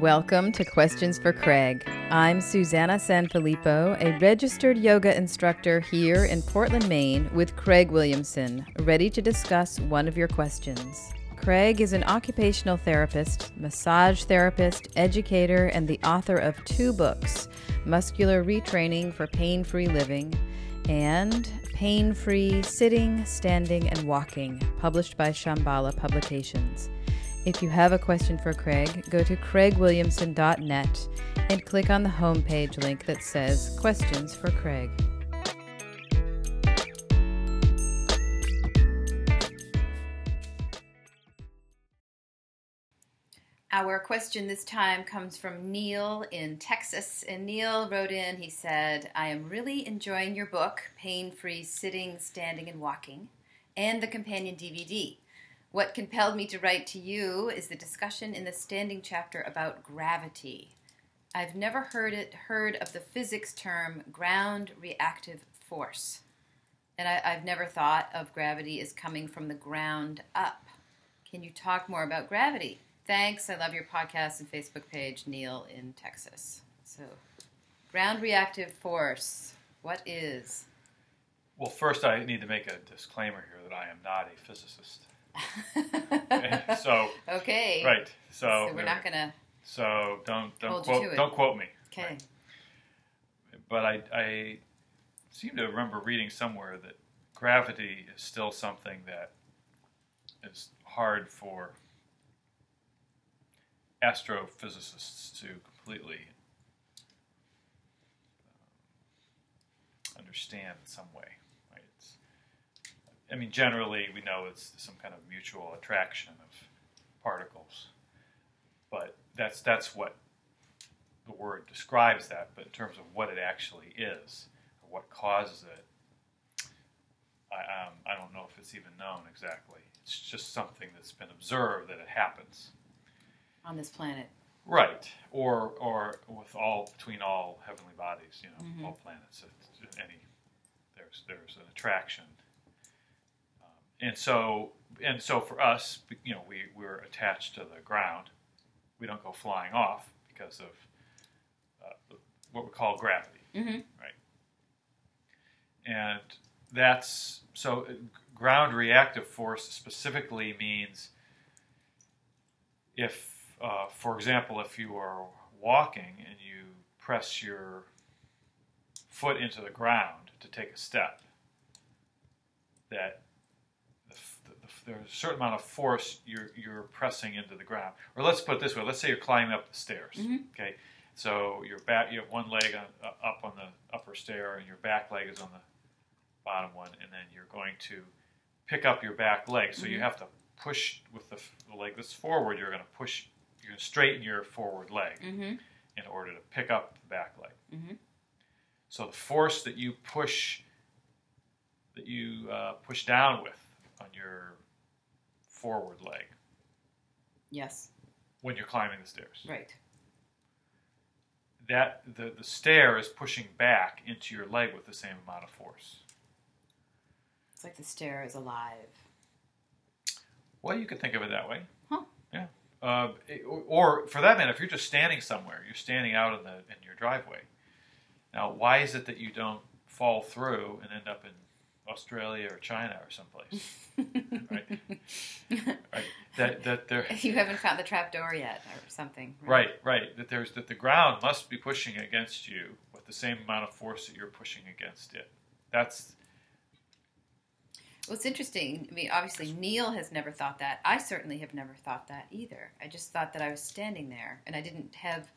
Welcome to Questions for Craig. I'm Susanna Sanfilippo, a registered yoga instructor here in Portland, Maine, with Craig Williamson, ready to discuss one of your questions. Craig is an occupational therapist, massage therapist, educator, and the author of two books Muscular Retraining for Pain Free Living and Pain Free Sitting, Standing, and Walking, published by Shambhala Publications. If you have a question for Craig, go to craigwilliamson.net and click on the homepage link that says Questions for Craig. Our question this time comes from Neil in Texas. And Neil wrote in, he said, I am really enjoying your book, Pain Free Sitting, Standing, and Walking, and the companion DVD. What compelled me to write to you is the discussion in the standing chapter about gravity. I've never heard it heard of the physics term ground reactive force. And I, have never thought of gravity as coming from the ground up. Can you talk more about gravity? Thanks. I love your podcast and Facebook page, Neil in Texas. So, ground reactive force. What is? Well, first, I need to make a disclaimer here that I am not a physicist. so okay, right. So, so we're not gonna. So don't don't quote don't quote me. Okay. Right. But I I seem to remember reading somewhere that gravity is still something that is hard for astrophysicists to completely um, understand in some way. I mean, generally we know it's some kind of mutual attraction of particles, but that's that's what the word describes that. But in terms of what it actually is, or what causes it, I, um, I don't know if it's even known exactly. It's just something that's been observed that it happens on this planet. Right, or or with all between all heavenly bodies, you know, mm-hmm. all planets. Any there's there's an attraction and so and so for us, you know, we we're attached to the ground. We don't go flying off because of uh, what we call gravity, mm-hmm. right? And that's so uh, ground reactive force specifically means if, uh, for example, if you are walking and you press your foot into the ground to take a step, that there's a certain amount of force you're you're pressing into the ground. Or let's put it this way: let's say you're climbing up the stairs. Mm-hmm. Okay, so your back, you have one leg on, uh, up on the upper stair, and your back leg is on the bottom one, and then you're going to pick up your back leg. So mm-hmm. you have to push with the, the, leg that's forward. You're going to push. You're going to straighten your forward leg mm-hmm. in order to pick up the back leg. Mm-hmm. So the force that you push that you uh, push down with on your forward leg. Yes. When you're climbing the stairs. Right. That the, the stair is pushing back into your leg with the same amount of force. It's like the stair is alive. Well, you could think of it that way. Huh. Yeah. Uh, or for that matter, if you're just standing somewhere, you're standing out in the in your driveway. Now, why is it that you don't fall through and end up in Australia or China or someplace, right? right. That that there. You haven't found the trap door yet, or something. Right? right, right. That there's that the ground must be pushing against you with the same amount of force that you're pushing against it. That's. Well, it's interesting. I mean, obviously, Neil has never thought that. I certainly have never thought that either. I just thought that I was standing there, and I didn't have.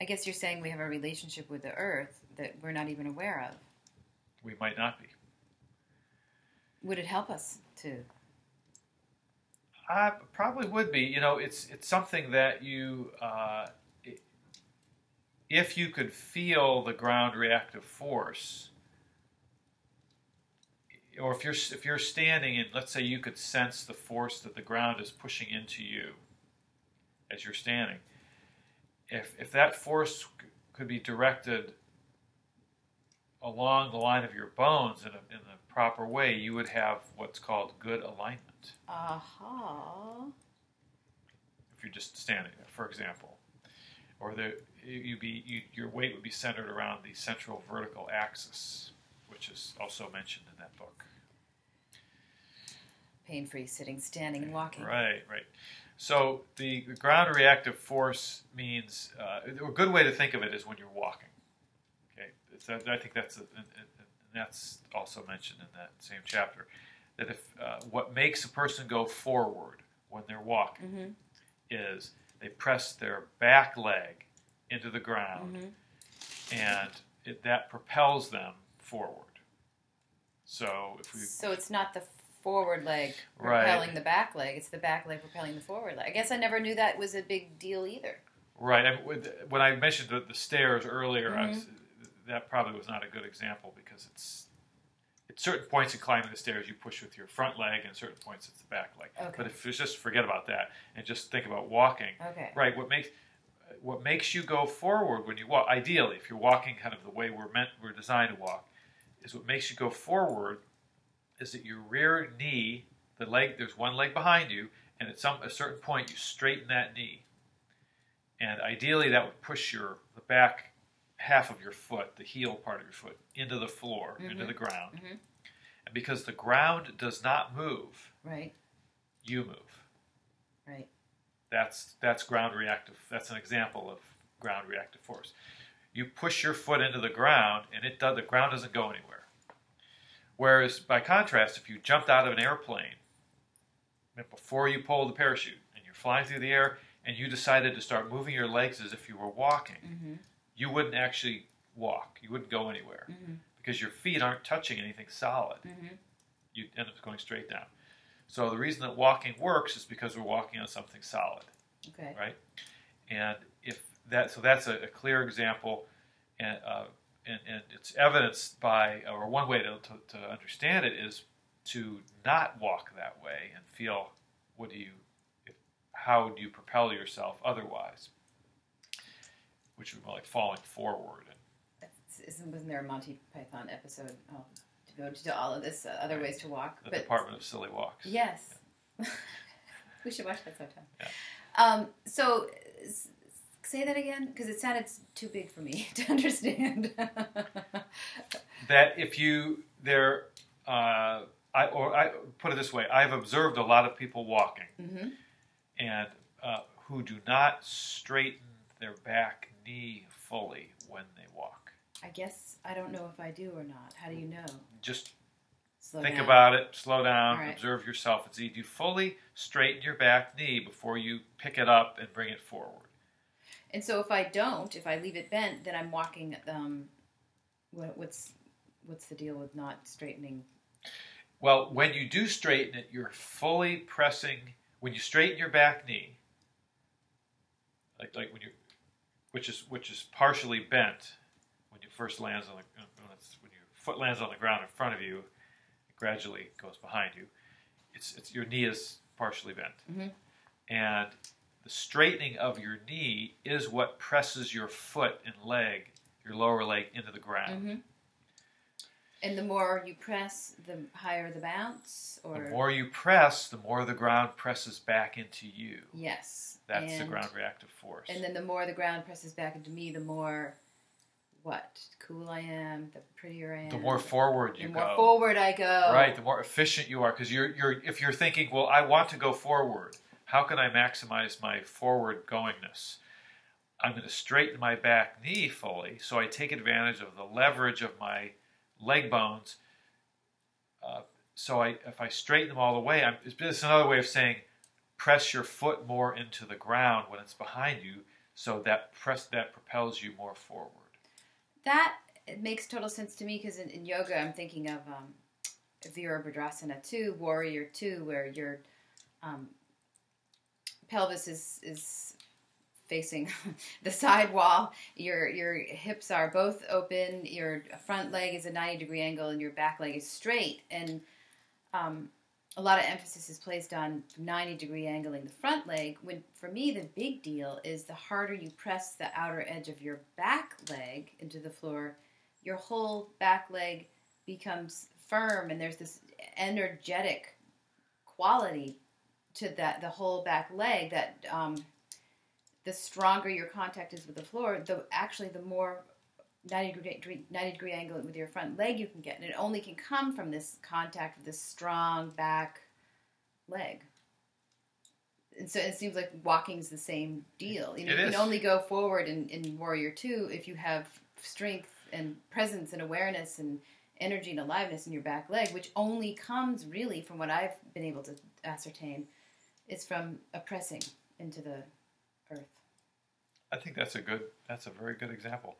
I guess you're saying we have a relationship with the Earth that we're not even aware of. We might not be. Would it help us to? I probably would be. You know, it's it's something that you, uh, if you could feel the ground reactive force, or if you're if you're standing and let's say you could sense the force that the ground is pushing into you as you're standing, if if that force could be directed along the line of your bones in, a, in the proper way, you would have what's called good alignment. Uh huh. If you're just standing there, for example. or the you be you, your weight would be centered around the central vertical axis, which is also mentioned in that book. Pain free sitting, standing, and walking. Right, right. So the, the ground reactive force means uh, a good way to think of it is when you're walking. It's, I think that's a, and that's also mentioned in that same chapter. That if uh, what makes a person go forward when they're walking Mm-hmm. is they press their back leg into the ground, Mm-hmm. and it, that propels them forward. So if we So it's not the forward leg Right. propelling the back leg; it's the back leg propelling the forward leg. I guess I never knew that was a big deal either. Right. When I mentioned the, the stairs earlier, I Mm-hmm. was, that probably was not a good example because it's at certain points in climbing the stairs you push with your front leg, and certain points it's the back leg. Okay. But if it's just forget about that and just think about walking, Okay. right? What makes what makes you go forward when you walk? Ideally, if you're walking kind of the way we're meant, we're designed to walk, is what makes you go forward is that your rear knee, the leg, there's one leg behind you, and at some a certain point you straighten that knee, and ideally that would push your the back half of your foot, the heel part of your foot, into the floor, into Mhm. the ground, Mhm. and because the ground does not move, Right. you move. Right. That's that's ground reactive. That's an example of ground reactive force. You push your foot into the ground, and it does, the ground doesn't go anywhere. Whereas, by contrast, if you jumped out of an airplane before you pulled the parachute and you're flying through the air, and you decided to start moving your legs as if you were walking, Mm-hmm. You wouldn't actually walk. You wouldn't go anywhere Mm-hmm. because your feet aren't touching anything solid. Mm-hmm. You end up going straight down. So the reason that walking works is because we're walking on something solid. Okay. right? And if that, so that's a, a clear example, and, uh, and and it's evidenced by, or one way to, to, to understand it is to not walk that way and feel what do you, if, how do you propel yourself otherwise, which would be like falling forward. That's- Isn't, wasn't there a Monty Python episode oh, devoted to all of this uh, other ways to walk? the Department of Silly Walks. Yes. we should watch that sometime. Yeah. Um, so, s- say that again because it sounded s- too big for me to understand. that if you there uh, I or I put it this way I've observed a lot of people walking hmm and uh, who do not straighten their back knee fully when they walk. I guess I don't know if I do or not. How do you know? Just Slow think down. about it, slow down, right. observe yourself. It's easy to fully straighten your back knee before you pick it up and bring it forward. And so if I don't, if I leave it bent, then I'm walking. Um, what, what's what's the deal with not straightening? Well, when you do straighten it, you're fully pressing. When you straighten your back knee, like like when you, which is which is partially bent, when you first lands on the when, it's, when your foot lands on the ground in front of you, it gradually goes behind you. It's it's your knee is partially bent, Mhm. and the straightening of your knee is what presses your foot and leg, your lower leg, into the ground. hmm And the more you press, the higher the bounce. Or The more you press, the more the ground presses back into you. yes, That's the ground reactive force. And then the more the ground presses back into me, the more what cool I am, the prettier I am. the more forward you go. the more forward I go. right? The more efficient you are, because you're you're if you're thinking, well, I want to go forward. How can I maximize my forward goingness? I'm going to straighten my back knee fully, so I take advantage of the leverage of my leg bones. Uh, so I, if I straighten them all the way, I'm, it's another way of saying press your foot more into the ground when it's behind you, so that press that propels you more forward. That makes total sense to me because in, in yoga, I'm thinking of um, Virabhadrasana 2, Warrior 2, where your um, pelvis is, is facing the side wall. Your, your hips are both open. Your front leg is a 90 degree angle, and your back leg is straight. And um, a lot of emphasis is placed on 90 degree angling the front leg. When for me, the big deal is the harder you press the outer edge of your back leg into the floor, your whole back leg becomes firm, and there's this energetic quality to that the whole back leg that um, the stronger your contact is with the floor, the actually the more 90 degree, 90 degree angle with your front leg you can get. And it only can come from this contact with this strong back leg. And so it seems like walking is the same deal. You know, you can only go forward in, in Warrior 2 if you have strength and presence and awareness and energy and aliveness in your back leg, which only comes really from what I've been able to ascertain, is from a pressing into the earth. I think that's a good. That's a very good example.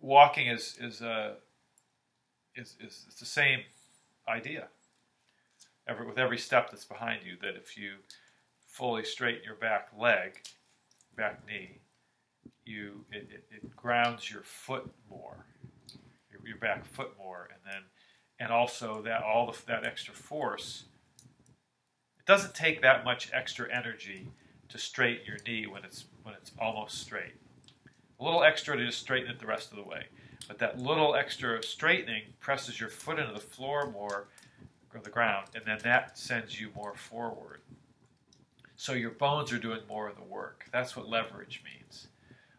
Walking is is uh, is is it's the same idea. Every, with every step that's behind you, that if you fully straighten your back leg, back knee, you it, it, it grounds your foot more, your, your back foot more, and then and also that all the, that extra force. It doesn't take that much extra energy to straighten your knee when it's when it's almost straight. A little extra to just straighten it the rest of the way. But that little extra straightening presses your foot into the floor more or the ground, and then that sends you more forward. So your bones are doing more of the work. That's what leverage means.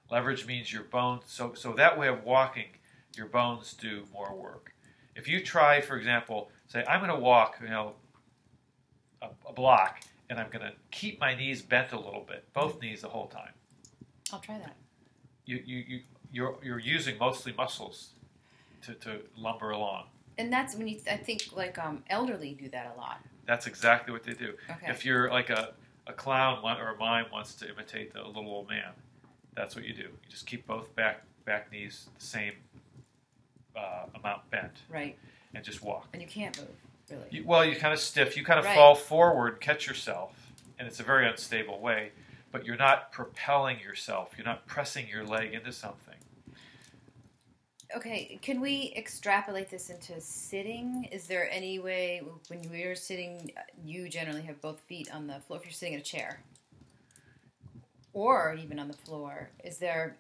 Leverage means your bones so so that way of walking, your bones do more work. If you try, for example, say I'm gonna walk, you know, a, a block and I'm going to keep my knees bent a little bit, both knees the whole time. I'll try that. You, you, you, you're, you're using mostly muscles to, to lumber along. And that's when you, I think, like um, elderly do that a lot. That's exactly what they do. Okay. If you're like a, a clown or a mime wants to imitate the little old man, that's what you do. You just keep both back back knees the same uh, amount bent right. and just walk. And you can't move, really. You, well, you kind of stiff. You kind of Right. fall forward, catch yourself, and it's a very unstable way. But you're not propelling yourself. You're not pressing your leg into something. Okay, can we extrapolate this into sitting? Is there any way when you're sitting, you generally have both feet on the floor if you're sitting in a chair, or even on the floor? Is there,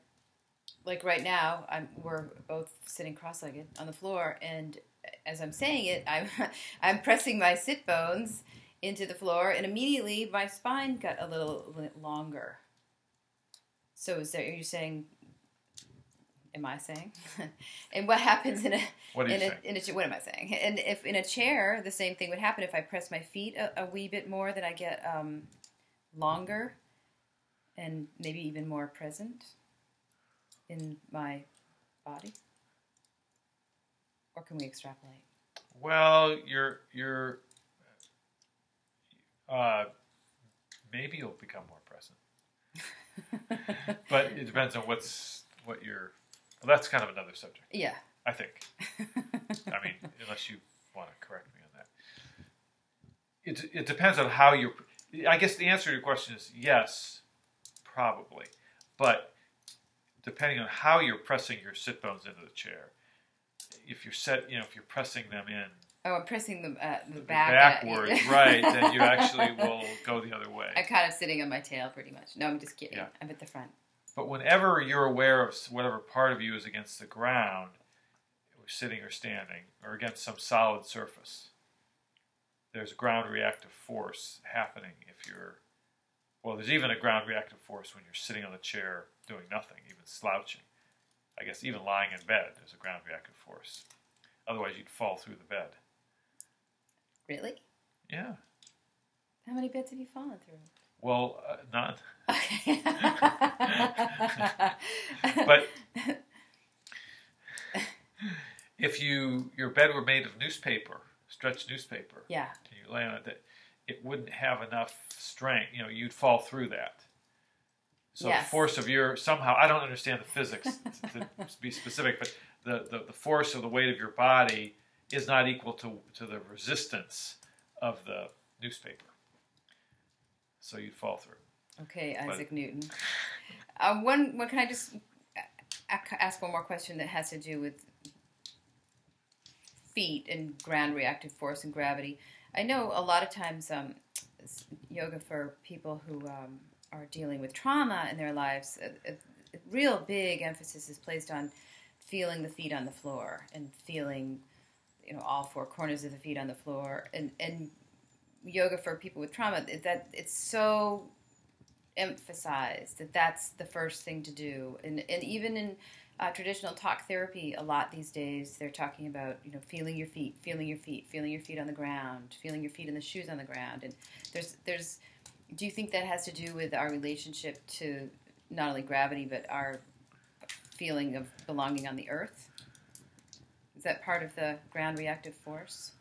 like right now, I'm we're both sitting cross-legged on the floor, and as I'm saying it, I'm I'm pressing my sit bones into the floor, and immediately my spine got a little longer. So is there? Are you saying? Am I saying? and what happens in a What in a, in a what am I saying? And if in a chair, the same thing would happen. If I press my feet a, a wee bit more, then I get um, longer and maybe even more present in my body. Or can we extrapolate? Well, you're you're uh, maybe you'll become more present, but it depends on what's what you're. Well, that's kind of another subject, yeah. I think. I mean, unless you want to correct me on that. It, it depends on how you're. I guess the answer to your question is yes, probably, but depending on how you're pressing your sit bones into the chair, if you're set, you know, if you're pressing them in oh, I'm pressing the, uh, the back backwards, right, then you actually will go the other way. I'm kind of sitting on my tail pretty much. No, I'm just kidding. Yeah. I'm at the front. But whenever you're aware of whatever part of you is against the ground, or sitting or standing, or against some solid surface, there's a ground reactive force happening if you're. Well, there's even a ground reactive force when you're sitting on the chair doing nothing, even slouching. I guess even lying in bed, there's a ground reactive force. Otherwise, you'd fall through the bed. Really? Yeah. How many beds have you fallen through? Well, uh, not. Okay. But if you your bed were made of newspaper, stretched newspaper, yeah, and you lay on it, it wouldn't have enough strength. You know, you'd fall through that. So Yes. the force of your somehow I don't understand the physics to, be specific, but the, the, the force of the weight of your body is not equal to to the resistance of the newspaper. So you'd fall through. Okay, But- Isaac Newton. Um, one, one, can I just a- ask one more question that has to do with feet and ground reactive force and gravity? I know a lot of times um, yoga for people who um, are dealing with trauma in their lives, a, a, real big emphasis is placed on feeling the feet on the floor and feeling, you know, all four corners of the feet on the floor. And, and yoga for people with trauma, that it's so emphasized that that's the first thing to do. And, and even in uh, traditional talk therapy, a lot these days, they're talking about, you know, feeling your feet, feeling your feet, feeling your feet on the ground, feeling your feet in the shoes on the ground. And there's, there's, do you think that has to do with our relationship to not only gravity, but our feeling of belonging on the earth? Is that part of the ground reactive force?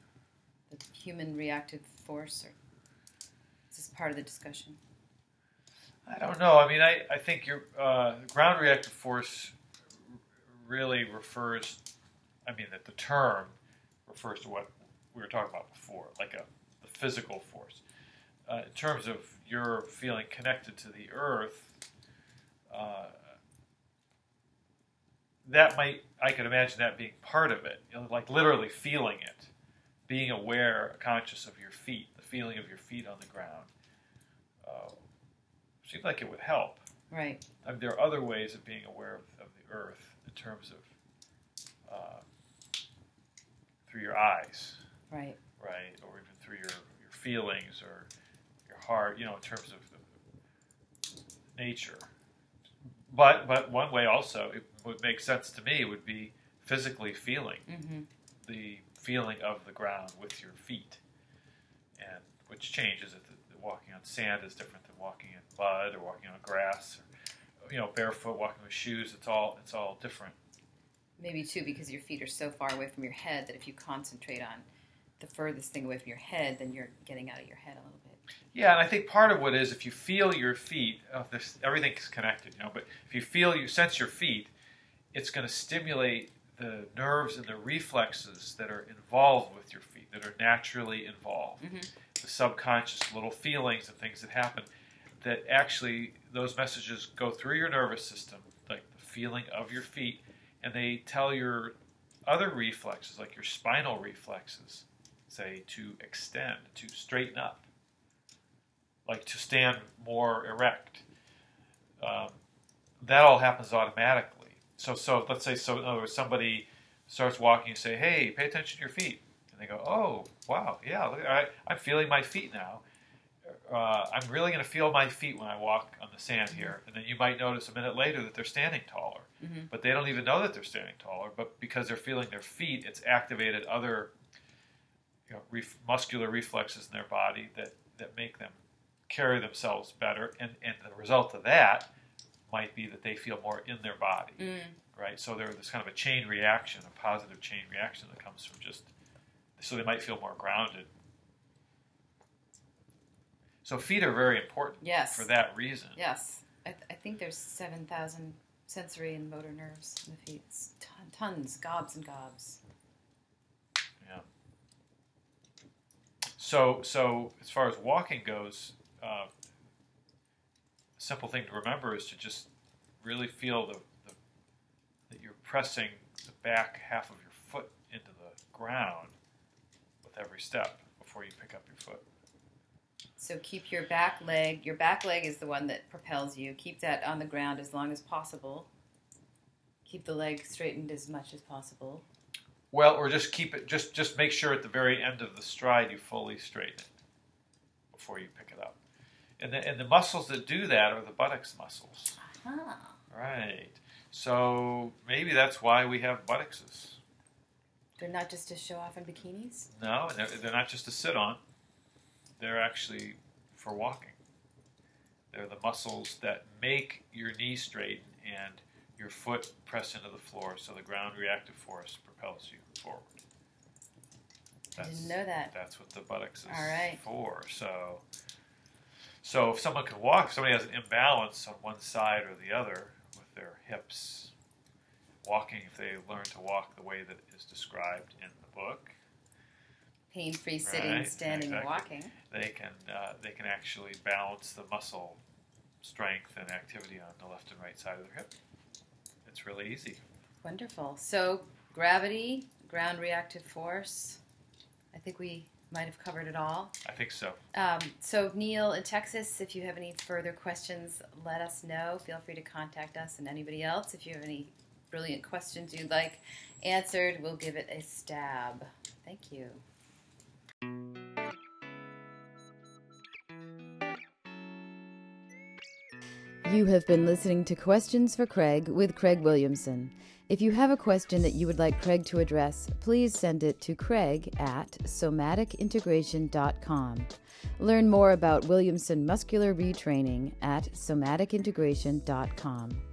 The human reactive force? Or is this part of the discussion? I don't know. I mean, I, I think your uh, ground reactive force really refers, I mean, that the term refers to what we were talking about before, like a the physical force. Uh, in terms of your feeling connected to the earth, uh, that might, I could imagine that being part of it, you know, like literally feeling it, being aware, conscious of your feet, the feeling of your feet on the ground. Uh, seems like it would help. Right. I mean, there are other ways of being aware of, of the earth in terms of uh, through your eyes, Right. right, or even through your, your feelings or You know, in terms of nature. But but one way also it would make sense to me would be physically feeling Mm-hmm. the feeling of the ground with your feet, and which changes it. Walking on sand is different than walking in mud or walking on grass, or you know, barefoot, walking with shoes. It's all it's all different. Maybe too because your feet are so far away from your head that if you concentrate on the furthest thing away from your head, then you're getting out of your head a little bit. Yeah, and I think part of what is if you feel your feet, uh, this, everything's connected, you know. But if you feel, you sense your feet, it's going to stimulate the nerves and the reflexes that are involved with your feet, that are naturally involved. Mhm. The subconscious little feelings and things that happen, that actually those messages go through your nervous system, like the feeling of your feet, and they tell your other reflexes, like your spinal reflexes, say to extend, to straighten up like to stand more erect. Um, that all happens automatically. So, so let's say, so in other words, somebody starts walking, you say, "Hey, pay attention to your feet," and they go, "Oh, wow, yeah, look, I, I'm feeling my feet now. Uh, I'm really going to feel my feet when I walk on the sand here." And then you might notice a minute later that they're standing taller, Mhm. but they don't even know that they're standing taller. But because they're feeling their feet, it's activated other you know, ref- muscular reflexes in their body that, that make them carry themselves better, and, and the result of that might be that they feel more in their body, Mm. right? So there's kind of a chain reaction, a positive chain reaction that comes from just, so they might feel more grounded. So feet are very important Yes. for that reason. Yes. I, th- I think there's 7,000 sensory and motor nerves in the feet. It's ton, tons, gobs and gobs. Yeah. So, so as far as walking goes, uh, a simple thing to remember is to just really feel the, the that you're pressing the back half of your foot into the ground with every step before you pick up your foot. So keep your back leg, your back leg is the one that propels you. Keep that on the ground as long as possible. Keep the leg straightened as much as possible. Well, or just keep it. Just just make sure at the very end of the stride you fully straighten it before you pick it up. And the, and the muscles that do that are the buttocks muscles. Huh. Right. So maybe that's why we have buttocks. They're not just to show off in bikinis? No, they're, they're not just to sit on. They're actually for walking. They're the muscles that make your knee straighten and your foot press into the floor, so the ground reactive force propels you forward. I didn't know that. That's what the buttocks is All right. for. So, so if someone can walk, if somebody has an imbalance on one side or the other with their hips, walking, if they learn to walk the way that is described in the book, Pain free sitting, Right, standing, and exactly. walking. they can uh, they can actually balance the muscle strength and activity on the left and right side of their hip. It's really easy. Wonderful. So, gravity, ground reactive force. I think we might have covered it all. I think so. Um, so, Neil in Texas, if you have any further questions, let us know. Feel free to contact us and anybody else. If you have any brilliant questions you'd like answered, we'll give it a stab. Thank you. You have been listening to Questions for Craig with Craig Williamson. If you have a question that you would like Craig to address, please send it to craig at somaticintegration.com. Learn more about Williamson muscular retraining at somaticintegration.com.